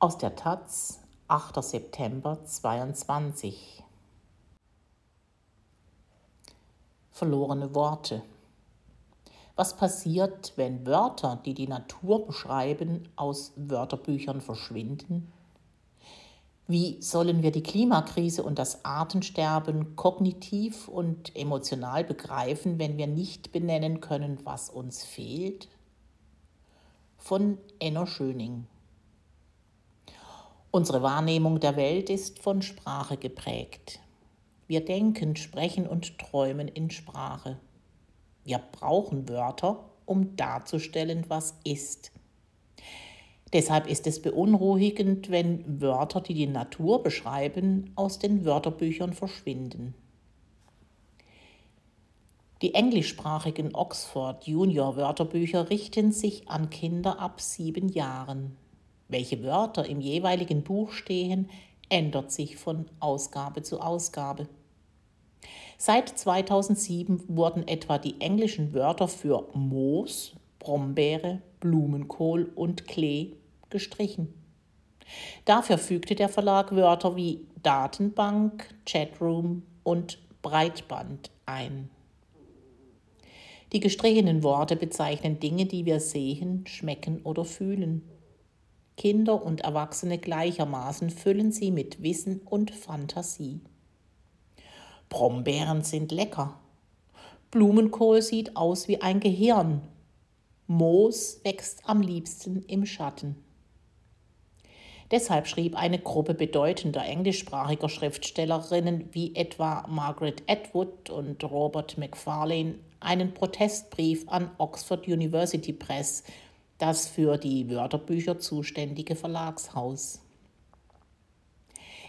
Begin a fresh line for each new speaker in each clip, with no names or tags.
Aus der Taz, 8. September 22. Verlorene Worte. Was passiert, wenn Wörter, die die Natur beschreiben, aus Wörterbüchern verschwinden? Wie sollen wir die Klimakrise und das Artensterben kognitiv und emotional begreifen, wenn wir nicht benennen können, was uns fehlt? Von Enno Schöning. Unsere Wahrnehmung der Welt ist von Sprache geprägt. Wir denken, sprechen und träumen in Sprache. Wir brauchen Wörter, um darzustellen, was ist. Deshalb ist es beunruhigend, wenn Wörter, die die Natur beschreiben, aus den Wörterbüchern verschwinden. Die englischsprachigen Oxford Junior Wörterbücher richten sich an Kinder ab sieben Jahren. Welche Wörter im jeweiligen Buch stehen, ändert sich von Ausgabe zu Ausgabe. Seit 2007 wurden etwa die englischen Wörter für Moos, Brombeere, Blumenkohl und Klee gestrichen. Dafür fügte der Verlag Wörter wie Datenbank, Chatroom und Breitband ein. Die gestrichenen Worte bezeichnen Dinge, die wir sehen, schmecken oder fühlen. Kinder und Erwachsene gleichermaßen füllen sie mit Wissen und Fantasie. Brombeeren sind lecker. Blumenkohl sieht aus wie ein Gehirn. Moos wächst am liebsten im Schatten. Deshalb schrieb eine Gruppe bedeutender englischsprachiger Schriftstellerinnen wie etwa Margaret Atwood und Robert Macfarlane einen Protestbrief an Oxford University Press das für die Wörterbücher zuständige Verlagshaus.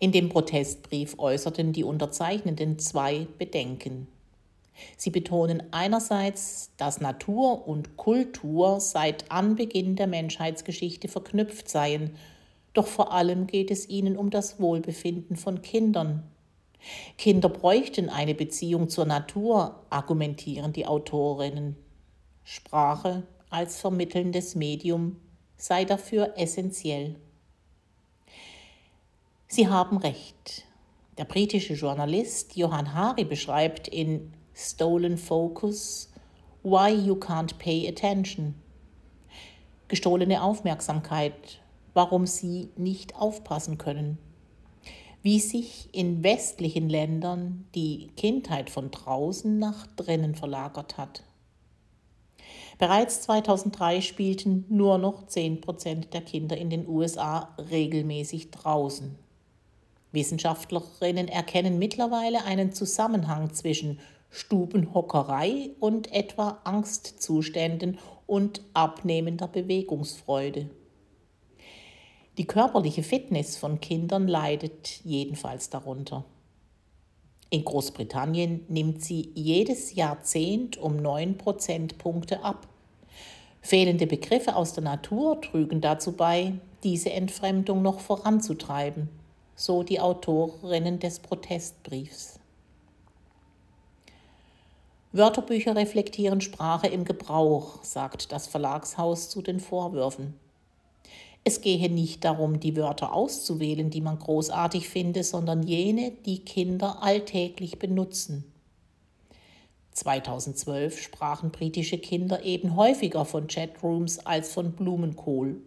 In dem Protestbrief äußerten die Unterzeichnenden zwei Bedenken. Sie betonen einerseits, dass Natur und Kultur seit Anbeginn der Menschheitsgeschichte verknüpft seien, doch vor allem geht es ihnen um das Wohlbefinden von Kindern. Kinder bräuchten eine Beziehung zur Natur, argumentieren die Autorinnen. Sprache als vermittelndes Medium sei dafür essentiell. Sie haben recht. Der britische Journalist Johann Hari beschreibt in Stolen Focus Why You Can't Pay Attention. Gestohlene Aufmerksamkeit, warum Sie nicht aufpassen können. Wie sich in westlichen Ländern die Kindheit von draußen nach drinnen verlagert hat. Bereits 2003 spielten nur noch 10 Prozent der Kinder in den USA regelmäßig draußen. Wissenschaftlerinnen erkennen mittlerweile einen Zusammenhang zwischen Stubenhockerei und etwa Angstzuständen und abnehmender Bewegungsfreude. Die körperliche Fitness von Kindern leidet jedenfalls darunter. In Großbritannien nimmt sie jedes Jahrzehnt um 9 Prozentpunkte ab. Fehlende Begriffe aus der Natur trügen dazu bei, diese Entfremdung noch voranzutreiben, so die Autorinnen des Protestbriefs. Wörterbücher reflektieren Sprache im Gebrauch, sagt das Verlagshaus zu den Vorwürfen. Es gehe nicht darum, die Wörter auszuwählen, die man großartig finde, sondern jene, die Kinder alltäglich benutzen. 2012 sprachen britische Kinder eben häufiger von Chatrooms als von Blumenkohl.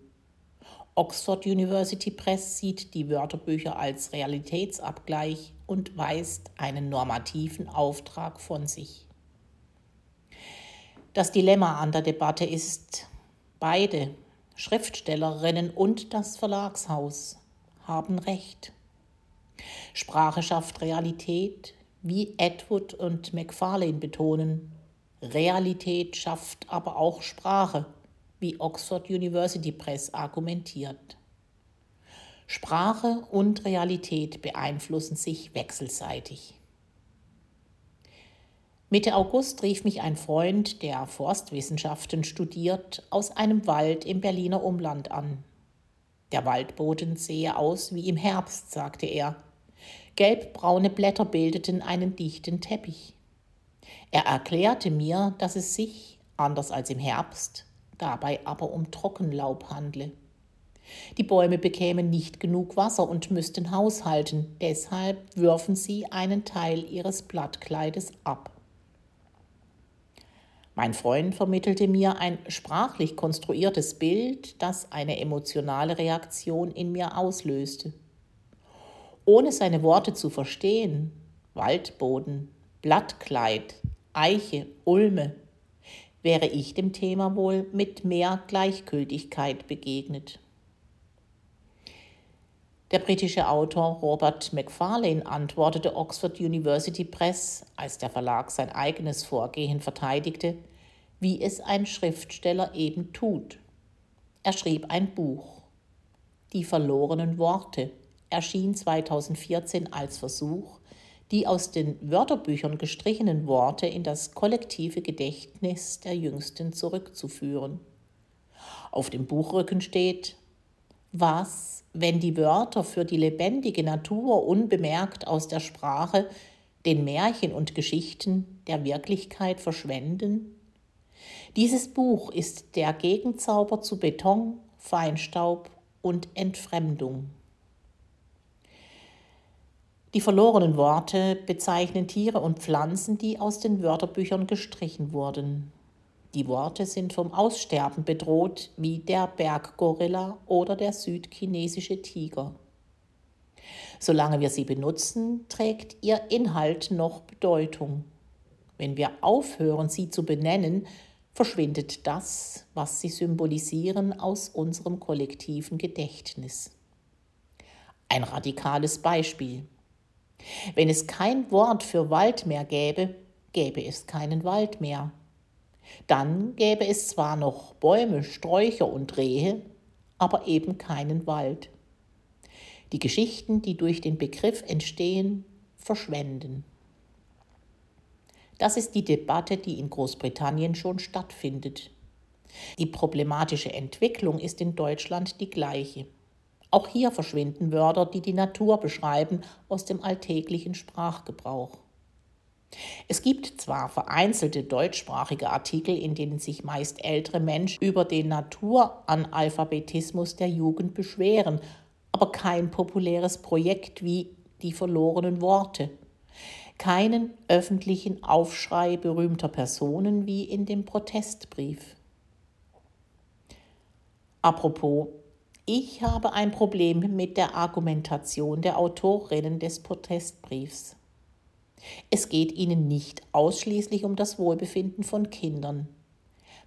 Oxford University Press sieht die Wörterbücher als Realitätsabgleich und weist einen normativen Auftrag von sich. Das Dilemma an der Debatte ist, beide Schriftstellerinnen und das Verlagshaus haben Recht. Sprache schafft Realität, wie Atwood und Macfarlane betonen. Realität schafft aber auch Sprache, wie Oxford University Press argumentiert. Sprache und Realität beeinflussen sich wechselseitig. Mitte August rief mich ein Freund, der Forstwissenschaften studiert, aus einem Wald im Berliner Umland an. Der Waldboden sehe aus wie im Herbst, sagte er. Gelbbraune Blätter bildeten einen dichten Teppich. Er erklärte mir, dass es sich, anders als im Herbst, dabei aber um Trockenlaub handle. Die Bäume bekämen nicht genug Wasser und müssten haushalten, deshalb würfen sie einen Teil ihres Blattkleides ab. Mein Freund vermittelte mir ein sprachlich konstruiertes Bild, das eine emotionale Reaktion in mir auslöste. Ohne seine Worte zu verstehen, Waldboden, Blattkleid, Eiche, Ulme, wäre ich dem Thema wohl mit mehr Gleichgültigkeit begegnet. Der britische Autor Robert Macfarlane antwortete Oxford University Press, als der Verlag sein eigenes Vorgehen verteidigte, wie es ein Schriftsteller eben tut. Er schrieb ein Buch. Die verlorenen Worte erschien 2014 als Versuch, die aus den Wörterbüchern gestrichenen Worte in das kollektive Gedächtnis der Jüngsten zurückzuführen. Auf dem Buchrücken steht, was, wenn die Wörter für die lebendige Natur unbemerkt aus der Sprache, den Märchen und Geschichten der Wirklichkeit verschwenden? Dieses Buch ist der Gegenzauber zu Beton, Feinstaub und Entfremdung. Die verlorenen Worte bezeichnen Tiere und Pflanzen, die aus den Wörterbüchern gestrichen wurden. Die Worte sind vom Aussterben bedroht, wie der Berggorilla oder der südchinesische Tiger. Solange wir sie benutzen, trägt ihr Inhalt noch Bedeutung. Wenn wir aufhören, sie zu benennen, verschwindet das, was sie symbolisieren, aus unserem kollektiven Gedächtnis. Ein radikales Beispiel. Wenn es kein Wort für Wald mehr gäbe, gäbe es keinen Wald mehr. Dann gäbe es zwar noch Bäume, Sträucher und Rehe, aber eben keinen Wald. Die Geschichten, die durch den Begriff entstehen, verschwenden. Das ist die Debatte, die in Großbritannien schon stattfindet. Die problematische Entwicklung ist in Deutschland die gleiche. Auch hier verschwinden Wörter, die die Natur beschreiben, aus dem alltäglichen Sprachgebrauch. Es gibt zwar vereinzelte deutschsprachige Artikel, in denen sich meist ältere Menschen über den Naturanalphabetismus der Jugend beschweren, aber kein populäres Projekt wie die verlorenen Worte. Keinen öffentlichen Aufschrei berühmter Personen wie in dem Protestbrief. Apropos, ich habe ein Problem mit der Argumentation der Autorinnen des Protestbriefs. Es geht ihnen nicht ausschließlich um das Wohlbefinden von Kindern.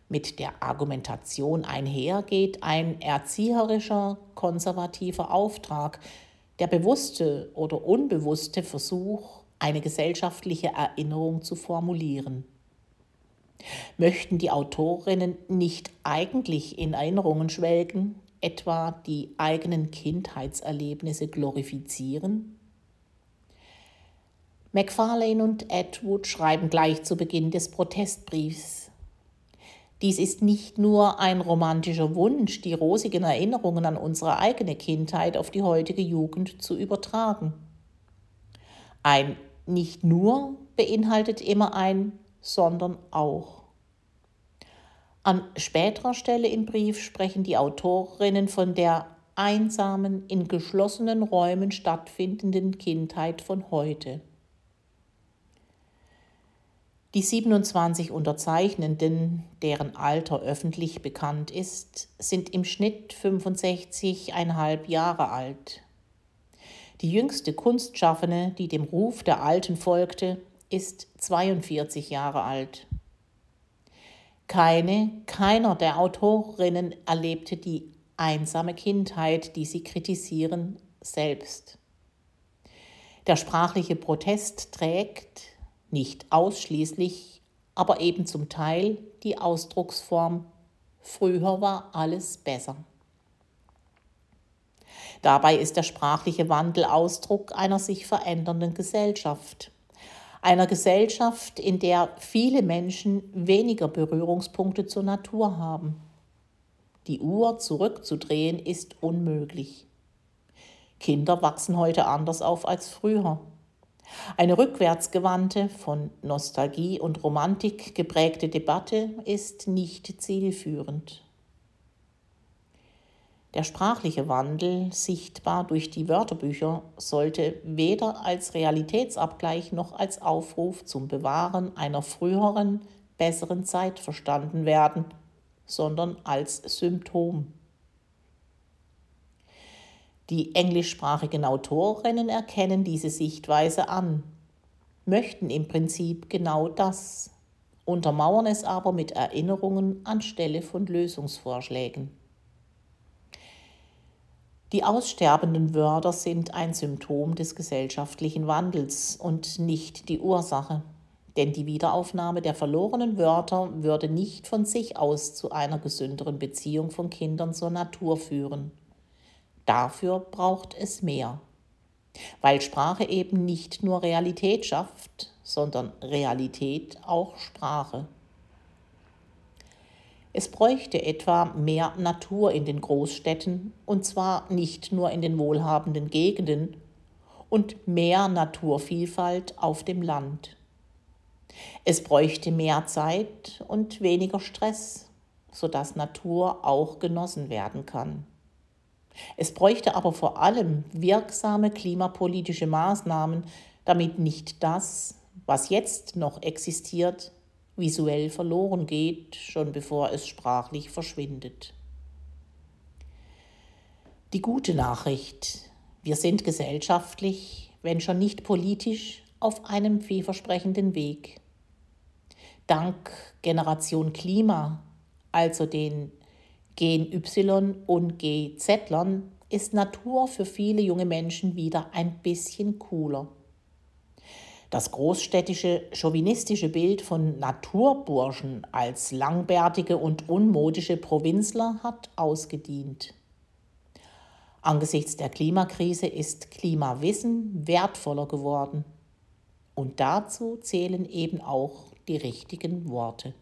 Mit der Argumentation einher geht ein erzieherischer, konservativer Auftrag, der bewusste oder unbewusste Versuch, eine gesellschaftliche Erinnerung zu formulieren. Möchten die Autorinnen nicht eigentlich in Erinnerungen schwelgen, etwa die eigenen Kindheitserlebnisse glorifizieren? Macfarlane und Atwood schreiben gleich zu Beginn des Protestbriefs. Dies ist nicht nur ein romantischer Wunsch, die rosigen Erinnerungen an unsere eigene Kindheit auf die heutige Jugend zu übertragen. Ein nicht nur beinhaltet immer ein, sondern auch. An späterer Stelle im Brief sprechen die Autorinnen von der einsamen, in geschlossenen Räumen stattfindenden Kindheit von heute. Die 27 Unterzeichnenden, deren Alter öffentlich bekannt ist, sind im Schnitt 65,5 Jahre alt. Die jüngste Kunstschaffende, die dem Ruf der Alten folgte, ist 42 Jahre alt. Keine, keiner der Autorinnen erlebte die einsame Kindheit, die sie kritisieren, selbst. Der sprachliche Protest trägt, nicht ausschließlich, aber eben zum Teil die Ausdrucksform Früher war alles besser. Dabei ist der sprachliche Wandel Ausdruck einer sich verändernden Gesellschaft. Einer Gesellschaft, in der viele Menschen weniger Berührungspunkte zur Natur haben. Die Uhr zurückzudrehen ist unmöglich. Kinder wachsen heute anders auf als früher. Eine rückwärtsgewandte, von Nostalgie und Romantik geprägte Debatte ist nicht zielführend. Der sprachliche Wandel, sichtbar durch die Wörterbücher, sollte weder als Realitätsabgleich noch als Aufruf zum Bewahren einer früheren, besseren Zeit verstanden werden, sondern als Symptom. Die englischsprachigen Autorinnen erkennen diese Sichtweise an, möchten im Prinzip genau das, untermauern es aber mit Erinnerungen anstelle von Lösungsvorschlägen. Die aussterbenden Wörter sind ein Symptom des gesellschaftlichen Wandels und nicht die Ursache. Denn die Wiederaufnahme der verlorenen Wörter würde nicht von sich aus zu einer gesünderen Beziehung von Kindern zur Natur führen. Dafür braucht es mehr. Weil Sprache eben nicht nur Realität schafft, sondern Realität auch Sprache. Es bräuchte etwa mehr Natur in den Großstädten, und zwar nicht nur in den wohlhabenden Gegenden, und mehr Naturvielfalt auf dem Land. Es bräuchte mehr Zeit und weniger Stress, sodass Natur auch genossen werden kann. Es bräuchte aber vor allem wirksame klimapolitische Maßnahmen, damit nicht das, was jetzt noch existiert, visuell verloren geht, schon bevor es sprachlich verschwindet. Die gute Nachricht, wir sind gesellschaftlich, wenn schon nicht politisch, auf einem vielversprechenden Weg. Dank Generation Klima, also den Gen Y und GZ, ist Natur für viele junge Menschen wieder ein bisschen cooler. Das großstädtische, chauvinistische Bild von Naturburschen als langbärtige und unmodische Provinzler hat ausgedient. Angesichts der Klimakrise ist Klimawissen wertvoller geworden. Und dazu zählen eben auch die richtigen Worte.